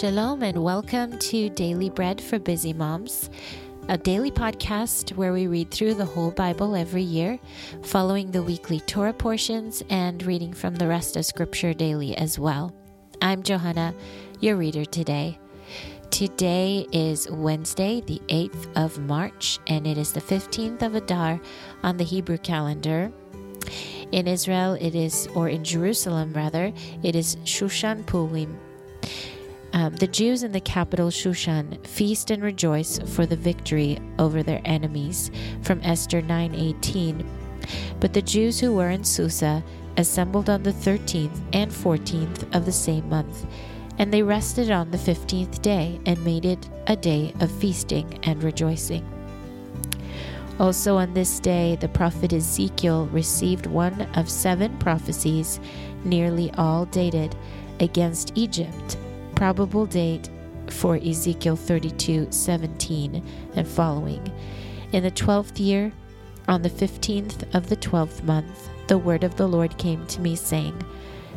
Shalom and welcome to Daily Bread for Busy Moms, a daily podcast where we read through the whole Bible every year, following the weekly Torah portions and reading from the rest of Scripture daily as well. I'm Johanna, your reader today. Today is Wednesday, the 8th of March, and it is the 15th of Adar on the Hebrew calendar. In Israel, it is, or in Jerusalem rather, it is Shushan Purim, um, the Jews in the capital Shushan feast and rejoice for the victory over their enemies from Esther 9:18. But the Jews who were in Susa assembled on the 13th and 14th of the same month, and they rested on the 15th day and made it a day of feasting and rejoicing. Also on this day, the prophet Ezekiel received one of seven prophecies, nearly all dated, against Egypt probable date for Ezekiel 32 17 and following. In the twelfth year, on the fifteenth of the twelfth month, the word of the Lord came to me, saying,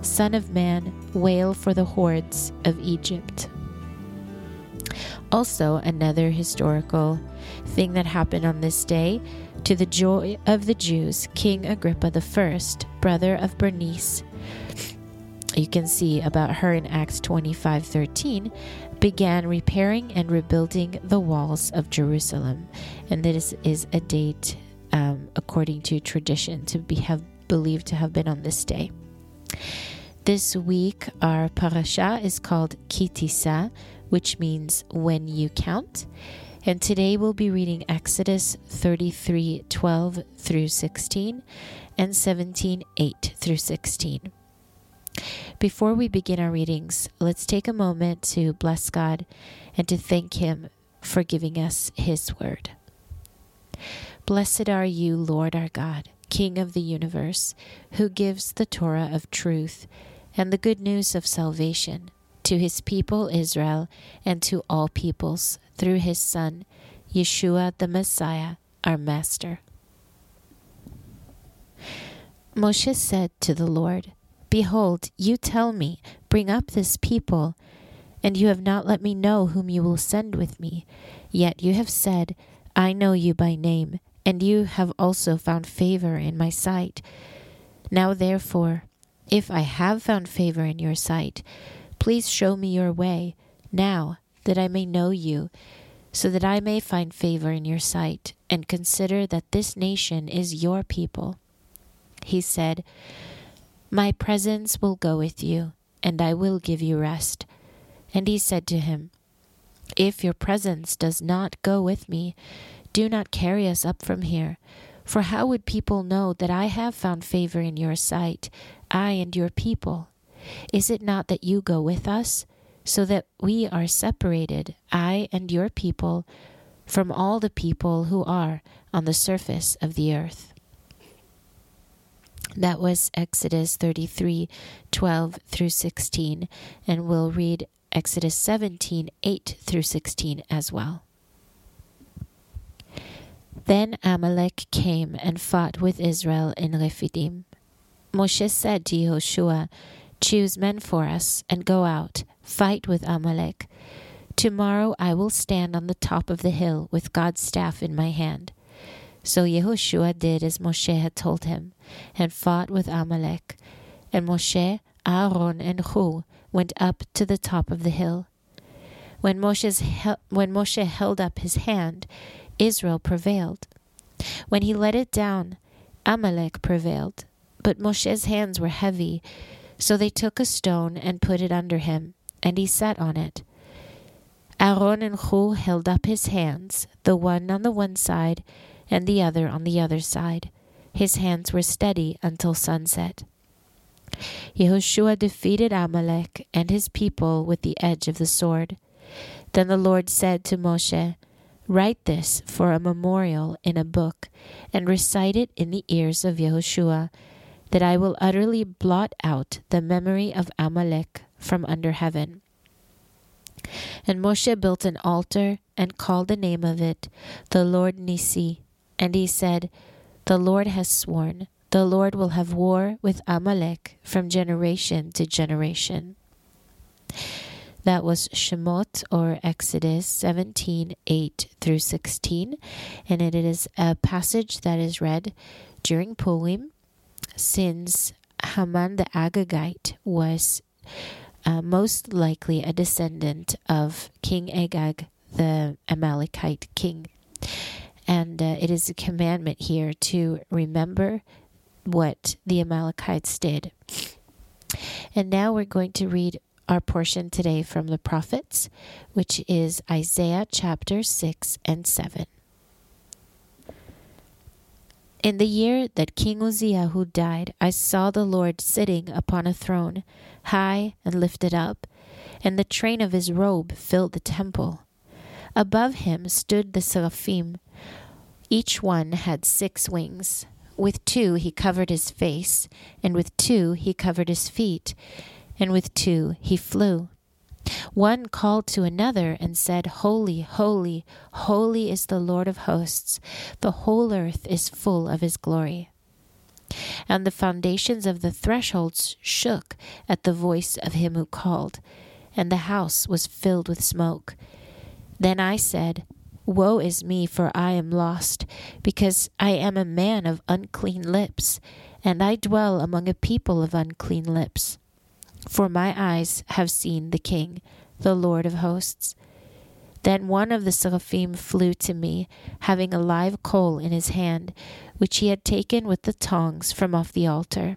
Son of man, wail for the hordes of Egypt. Also, another historical thing that happened on this day, to the joy of the Jews, King Agrippa I, brother of Bernice, you can see about her in Acts 25:13 began repairing and rebuilding the walls of Jerusalem. And this is a date um, according to tradition to be have believed to have been on this day. This week our parasha is called Ki Tisa which means when you count. And today we'll be reading Exodus 33 12 through 16 and 17 8 through 16 before we begin our readings, let's take a moment to bless God and to thank Him for giving us His word. Blessed are you, Lord our God, King of the universe, who gives the Torah of truth and the good news of salvation to His people Israel and to all peoples through His Son, Yeshua the Messiah, our Master. Moshe said to the Lord, Behold, you tell me, Bring up this people, and you have not let me know whom you will send with me. Yet you have said, I know you by name, and you have also found favor in my sight. Now therefore, if I have found favor in your sight, please show me your way, now, that I may know you, so that I may find favor in your sight, and consider that this nation is your people. He said, my presence will go with you, and I will give you rest. And he said to him, If your presence does not go with me, do not carry us up from here. For how would people know that I have found favor in your sight, I and your people? Is it not that you go with us, so that we are separated, I and your people, from all the people who are on the surface of the earth? That was Exodus 33 12 through 16, and we'll read Exodus 17 8 through 16 as well. Then Amalek came and fought with Israel in Rephidim. Moshe said to Yehoshua, Choose men for us and go out, fight with Amalek. Tomorrow I will stand on the top of the hill with God's staff in my hand. So Yehoshua did as Moshe had told him, and fought with Amalek. And Moshe, Aaron, and Hur went up to the top of the hill. When, Moshe's when Moshe held up his hand, Israel prevailed. When he let it down, Amalek prevailed. But Moshe's hands were heavy, so they took a stone and put it under him, and he sat on it. Aaron and Hur held up his hands, the one on the one side and the other on the other side. His hands were steady until sunset. Yehoshua defeated Amalek and his people with the edge of the sword. Then the Lord said to Moshe, Write this for a memorial in a book, and recite it in the ears of Yehoshua, that I will utterly blot out the memory of Amalek from under heaven. And Moshe built an altar and called the name of it the Lord Nisi, and he said, The Lord has sworn, the Lord will have war with Amalek from generation to generation. That was Shemot or Exodus 17 8 through 16. And it is a passage that is read during Purim since Haman the Agagite was uh, most likely a descendant of King Agag, the Amalekite king. And uh, it is a commandment here to remember what the Amalekites did. And now we're going to read our portion today from the prophets, which is Isaiah chapter 6 and 7. In the year that King Uzziah died, I saw the Lord sitting upon a throne, high and lifted up, and the train of his robe filled the temple. Above him stood the seraphim. Each one had six wings. With two he covered his face, and with two he covered his feet, and with two he flew. One called to another and said, Holy, holy, holy is the Lord of hosts. The whole earth is full of his glory. And the foundations of the thresholds shook at the voice of him who called, and the house was filled with smoke. Then I said, Woe is me, for I am lost, because I am a man of unclean lips, and I dwell among a people of unclean lips. For my eyes have seen the King, the Lord of hosts. Then one of the seraphim flew to me, having a live coal in his hand, which he had taken with the tongs from off the altar.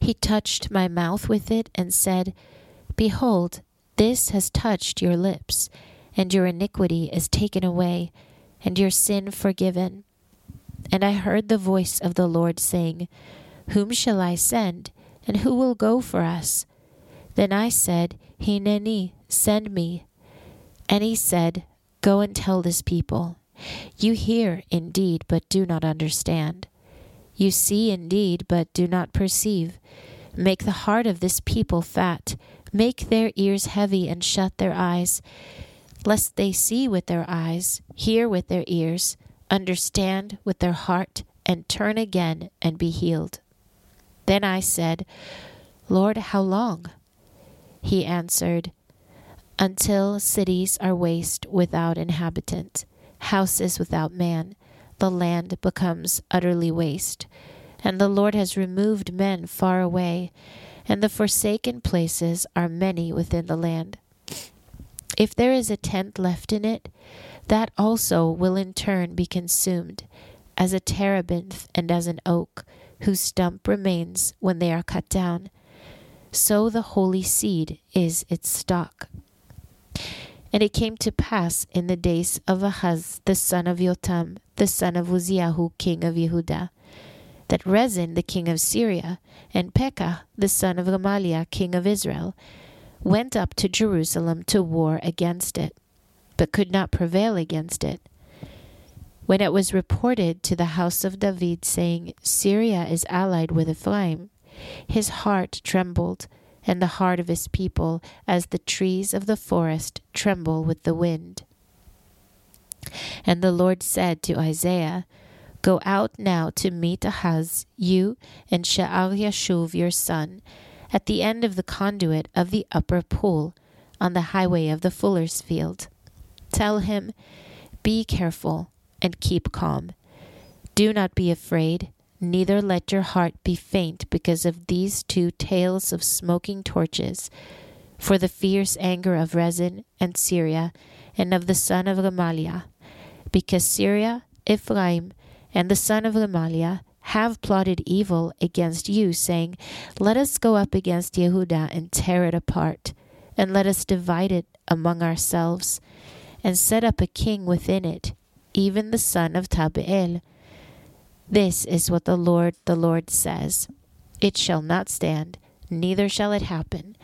He touched my mouth with it and said, Behold, this has touched your lips, and your iniquity is taken away, and your sin forgiven. And I heard the voice of the Lord saying, Whom shall I send, and who will go for us? Then I said, Hineni, send me. And he said, Go and tell this people. You hear indeed, but do not understand. You see indeed, but do not perceive. Make the heart of this people fat Make their ears heavy and shut their eyes, lest they see with their eyes, hear with their ears, understand with their heart, and turn again and be healed. Then I said, Lord, how long? He answered, Until cities are waste without inhabitant, houses without man, the land becomes utterly waste. And the Lord has removed men far away and the forsaken places are many within the land. If there is a tent left in it, that also will in turn be consumed, as a terebinth and as an oak, whose stump remains when they are cut down. So the holy seed is its stock. And it came to pass in the days of Ahaz the son of Jotham, the son of Uzziahu, king of Yehudah, that Rezin the king of Syria and Pekah the son of Remaliah king of Israel went up to Jerusalem to war against it, but could not prevail against it. When it was reported to the house of David, saying, Syria is allied with Ephraim, his heart trembled, and the heart of his people, as the trees of the forest tremble with the wind. And the Lord said to Isaiah, Go out now to meet Ahaz, you and Shear Yashuv your son, at the end of the conduit of the upper pool, on the highway of the fuller's field. Tell him, Be careful and keep calm. Do not be afraid, neither let your heart be faint because of these two tails of smoking torches, for the fierce anger of Rezin and Syria and of the son of Remaliah, because Syria, Ephraim, and the son of Remaliah have plotted evil against you, saying, Let us go up against Yehudah and tear it apart, and let us divide it among ourselves, and set up a king within it, even the son of Tabeel. This is what the Lord, the Lord says It shall not stand, neither shall it happen.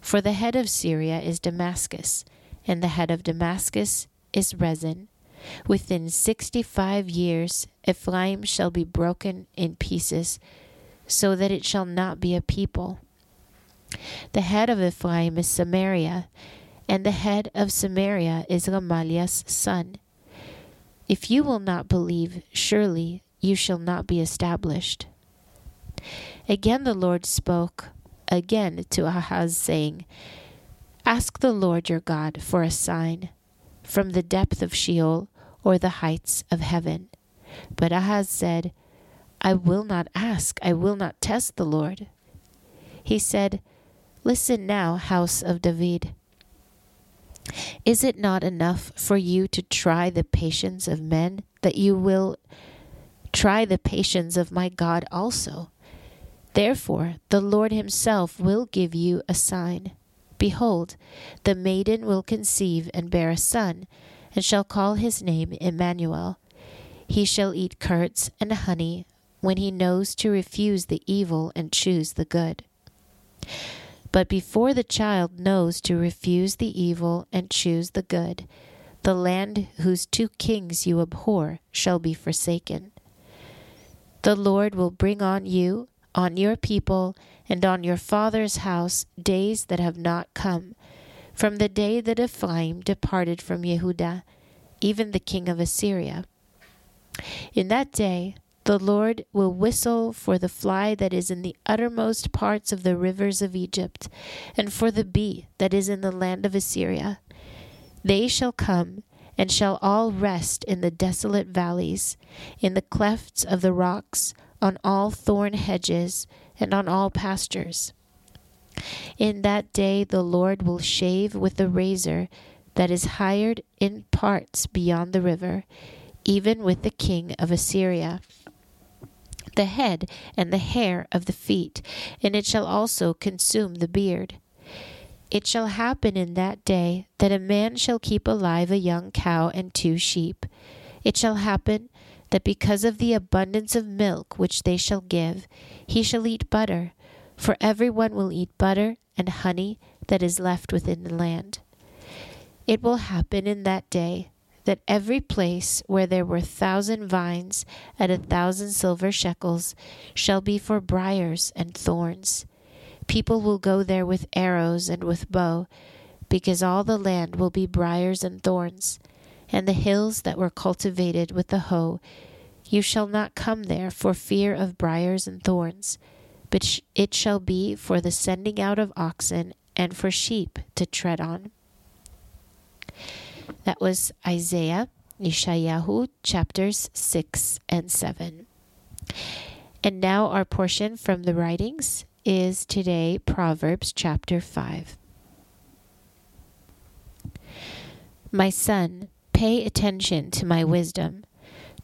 For the head of Syria is Damascus, and the head of Damascus is Rezin. Within sixty five years Ephraim shall be broken in pieces, so that it shall not be a people. The head of Ephraim is Samaria, and the head of Samaria is Remaliah's son. If you will not believe, surely you shall not be established. Again the Lord spoke again to Ahaz, saying, Ask the Lord your God for a sign from the depth of Sheol or the heights of heaven. But Ahaz said, I will not ask, I will not test the Lord. He said, Listen now, house of David. Is it not enough for you to try the patience of men, that you will try the patience of my God also? Therefore, the Lord himself will give you a sign. Behold, the maiden will conceive and bear a son, and shall call his name Emmanuel. He shall eat curds and honey when he knows to refuse the evil and choose the good. But before the child knows to refuse the evil and choose the good, the land whose two kings you abhor shall be forsaken. The Lord will bring on you, on your people, and on your father's house days that have not come, from the day that Ephraim departed from Yehudah, even the king of Assyria. In that day the Lord will whistle for the fly that is in the uttermost parts of the rivers of Egypt, and for the bee that is in the land of Assyria. They shall come and shall all rest in the desolate valleys, in the clefts of the rocks, on all thorn hedges, and on all pastures. In that day the Lord will shave with a razor that is hired in parts beyond the river, even with the king of Assyria the head and the hair of the feet, and it shall also consume the beard. It shall happen in that day that a man shall keep alive a young cow and two sheep. It shall happen that because of the abundance of milk which they shall give, he shall eat butter, for every one will eat butter and honey that is left within the land. It will happen in that day that every place where there were thousand vines at a thousand silver shekels shall be for briers and thorns. People will go there with arrows and with bow, because all the land will be briers and thorns, and the hills that were cultivated with the hoe. You shall not come there for fear of briers and thorns, but it shall be for the sending out of oxen and for sheep to tread on. That was Isaiah, Yeshayahu, chapters 6 and 7. And now our portion from the writings is today Proverbs chapter 5. My son, pay attention to my wisdom.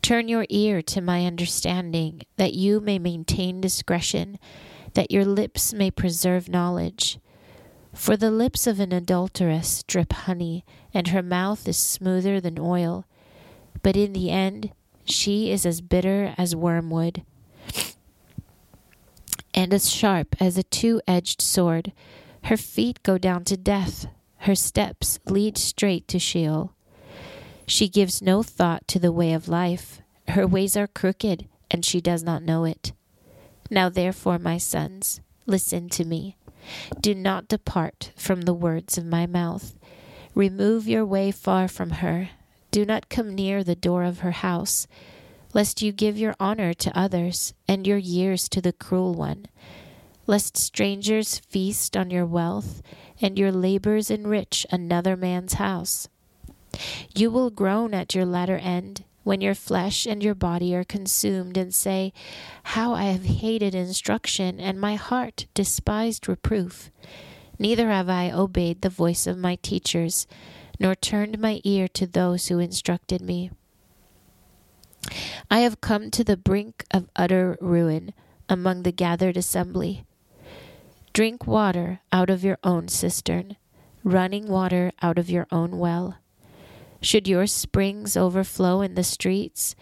Turn your ear to my understanding, that you may maintain discretion, that your lips may preserve knowledge. For the lips of an adulteress drip honey, and her mouth is smoother than oil. But in the end, she is as bitter as wormwood, and as sharp as a two edged sword. Her feet go down to death, her steps lead straight to Sheol. She gives no thought to the way of life. Her ways are crooked, and she does not know it. Now, therefore, my sons, listen to me. Do not depart from the words of my mouth. Remove your way far from her. Do not come near the door of her house, lest you give your honor to others and your years to the cruel one, lest strangers feast on your wealth and your labors enrich another man's house. You will groan at your latter end when your flesh and your body are consumed, and say, How I have hated instruction, and my heart despised reproof. Neither have I obeyed the voice of my teachers, nor turned my ear to those who instructed me. I have come to the brink of utter ruin among the gathered assembly. Drink water out of your own cistern, running water out of your own well. Should your springs overflow in the streets,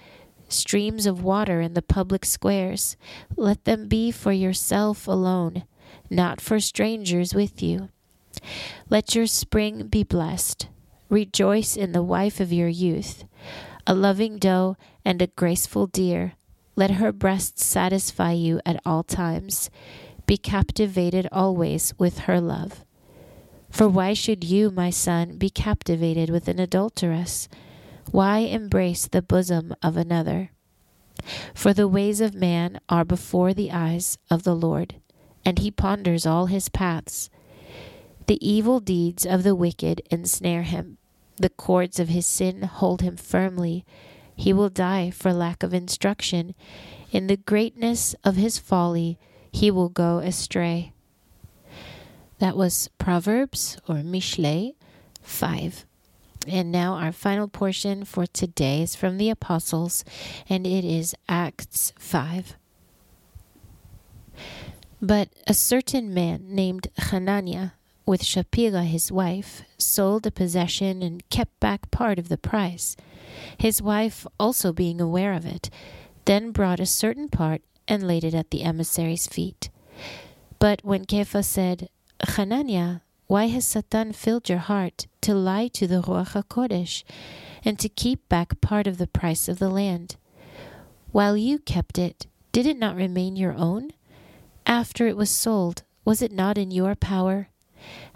streams of water in the public squares, let them be for yourself alone, not for strangers with you. Let your spring be blessed. Rejoice in the wife of your youth, a loving doe and a graceful deer. Let her breasts satisfy you at all times. Be captivated always with her love. For why should you, my son, be captivated with an adulteress? Why embrace the bosom of another? For the ways of man are before the eyes of the Lord, and he ponders all his paths. The evil deeds of the wicked ensnare him. The cords of his sin hold him firmly. He will die for lack of instruction. In the greatness of his folly, he will go astray. That was Proverbs or Mishle 5. And now our final portion for today is from the Apostles, and it is Acts 5. But a certain man named Hananiah, with Shapira his wife, sold a possession and kept back part of the price. His wife, also being aware of it, then brought a certain part and laid it at the emissary's feet. But when Kepha said, Hananiah, why has Satan filled your heart to lie to the Ruach HaKodesh and to keep back part of the price of the land? While you kept it, did it not remain your own? After it was sold, was it not in your power?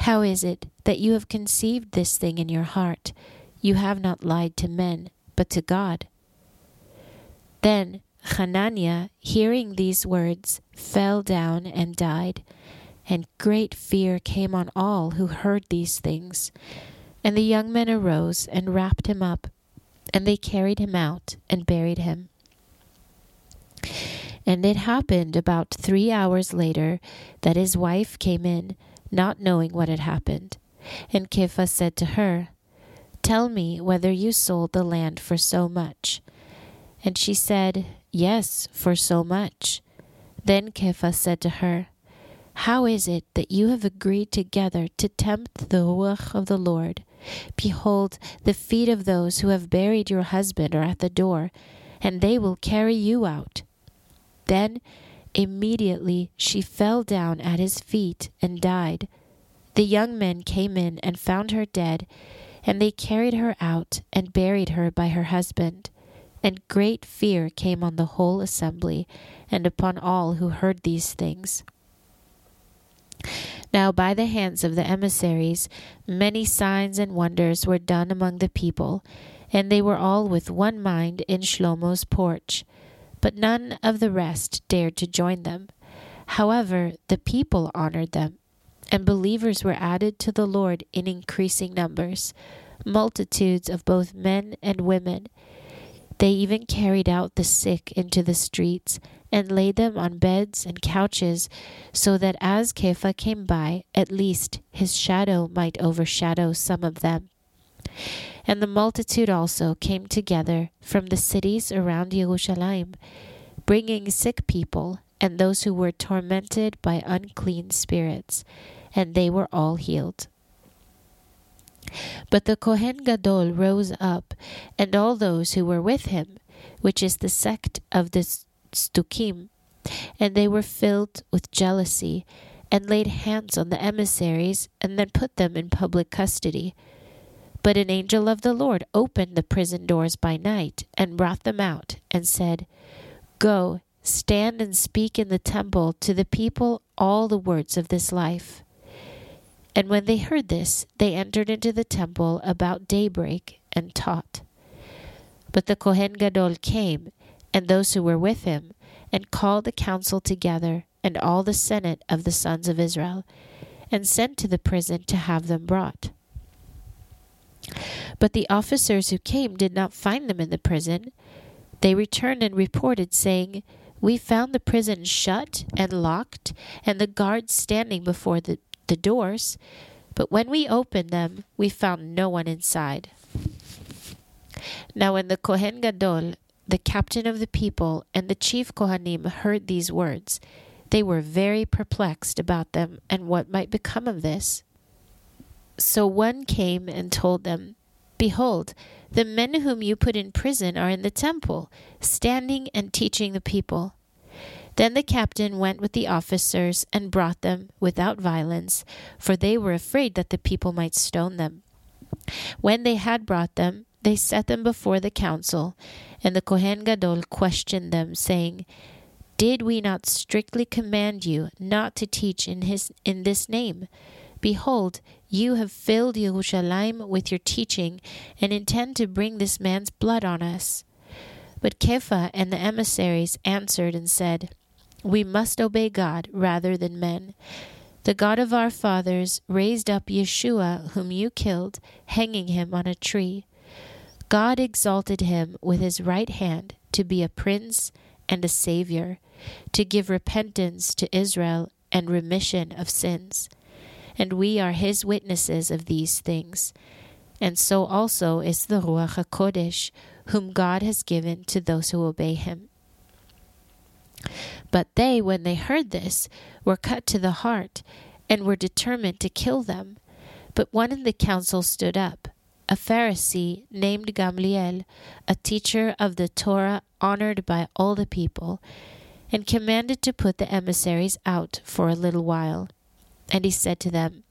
How is it that you have conceived this thing in your heart? You have not lied to men, but to God. Then Hananiah, hearing these words, fell down and died, and great fear came on all who heard these things. And the young men arose and wrapped him up, and they carried him out and buried him. And it happened about three hours later that his wife came in, not knowing what had happened. And Kepha said to her, Tell me whether you sold the land for so much. And she said, Yes, for so much. Then Kepha said to her, How is it that you have agreed together to tempt the Ruach of the Lord? Behold, the feet of those who have buried your husband are at the door, and they will carry you out. Then immediately she fell down at his feet and died. The young men came in and found her dead, and they carried her out and buried her by her husband. And great fear came on the whole assembly and upon all who heard these things. Now, by the hands of the emissaries, many signs and wonders were done among the people, and they were all with one mind in Shlomo's porch but none of the rest dared to join them. However, the people honored them, and believers were added to the Lord in increasing numbers, multitudes of both men and women. They even carried out the sick into the streets and laid them on beds and couches, so that as Kepha came by, at least his shadow might overshadow some of them. And the multitude also came together from the cities around Jerusalem, bringing sick people and those who were tormented by unclean spirits, and they were all healed. But the Kohen Gadol rose up, and all those who were with him, which is the sect of the Tzadukim, and they were filled with jealousy, and laid hands on the emissaries, and then put them in public custody. But an angel of the Lord opened the prison doors by night and brought them out, and said, Go, stand and speak in the temple to the people all the words of this life. And when they heard this, they entered into the temple about daybreak and taught. But the Kohen Gadol came, and those who were with him, and called the council together, and all the senate of the sons of Israel, and sent to the prison to have them brought. But the officers who came did not find them in the prison. They returned and reported, saying, We found the prison shut and locked, and the guards standing before the, the doors. But when we opened them, we found no one inside. Now, when the Kohen Gadol, the captain of the people, and the chief Kohanim heard these words, they were very perplexed about them and what might become of this. So one came and told them, Behold, the men whom you put in prison are in the temple, standing and teaching the people. Then the captain went with the officers and brought them without violence, for they were afraid that the people might stone them. When they had brought them, they set them before the council, and the Kohen Gadol questioned them, saying, Did we not strictly command you not to teach in his in this name? Behold, you have filled Yerushalayim with your teaching and intend to bring this man's blood on us. But Kepha and the emissaries answered and said, We must obey God rather than men. The God of our fathers raised up Yeshua, whom you killed, hanging him on a tree. God exalted him with his right hand to be a prince and a savior, to give repentance to Israel and remission of sins. And we are his witnesses of these things. And so also is the Ruach HaKodesh, whom God has given to those who obey him. But they, when they heard this, were cut to the heart, and were determined to kill them. But one in the council stood up, a Pharisee named Gamliel, a teacher of the Torah honored by all the people, and commanded to put the emissaries out for a little while. And he said to them,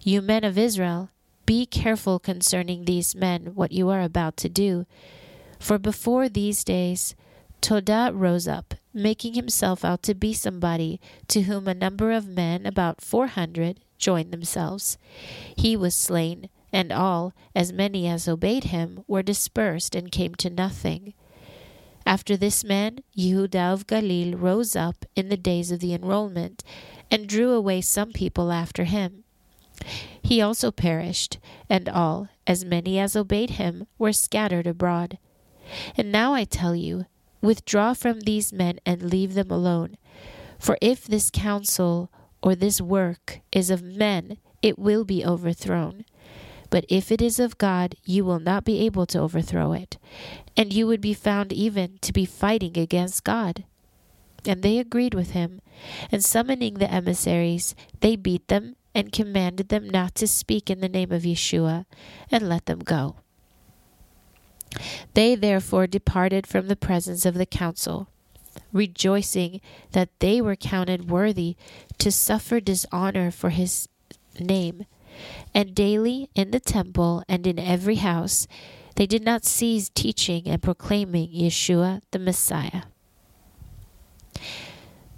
You men of Israel, be careful concerning these men what you are about to do. For before these days, Todah rose up, making himself out to be somebody, to whom a number of men, about four hundred, joined themselves. He was slain, and all, as many as obeyed him, were dispersed and came to nothing. After this man, Yehuda of Galil rose up in the days of the enrollment, and drew away some people after him. He also perished, and all, as many as obeyed him, were scattered abroad. And now I tell you, Withdraw from these men and leave them alone. For if this counsel or this work is of men, it will be overthrown. But if it is of God, you will not be able to overthrow it, and you would be found even to be fighting against God. And they agreed with him, and summoning the emissaries, they beat them and commanded them not to speak in the name of Yeshua, and let them go. They therefore departed from the presence of the council, rejoicing that they were counted worthy to suffer dishonor for his name. And daily in the temple and in every house, they did not cease teaching and proclaiming Yeshua the Messiah.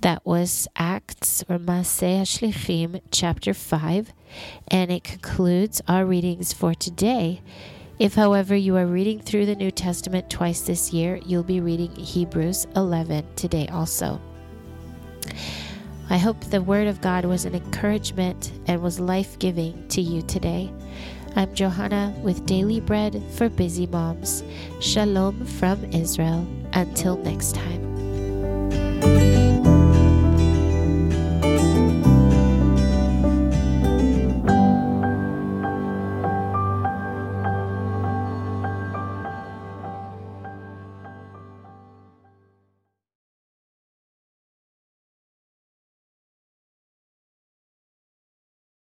That was Acts or Maseh Shlichim, chapter 5, and it concludes our readings for today. If, however, you are reading through the New Testament twice this year, you'll be reading Hebrews 11 today also. I hope the Word of God was an encouragement and was life giving to you today. I'm Johanna with Daily Bread for Busy Moms. Shalom from Israel. Until next time.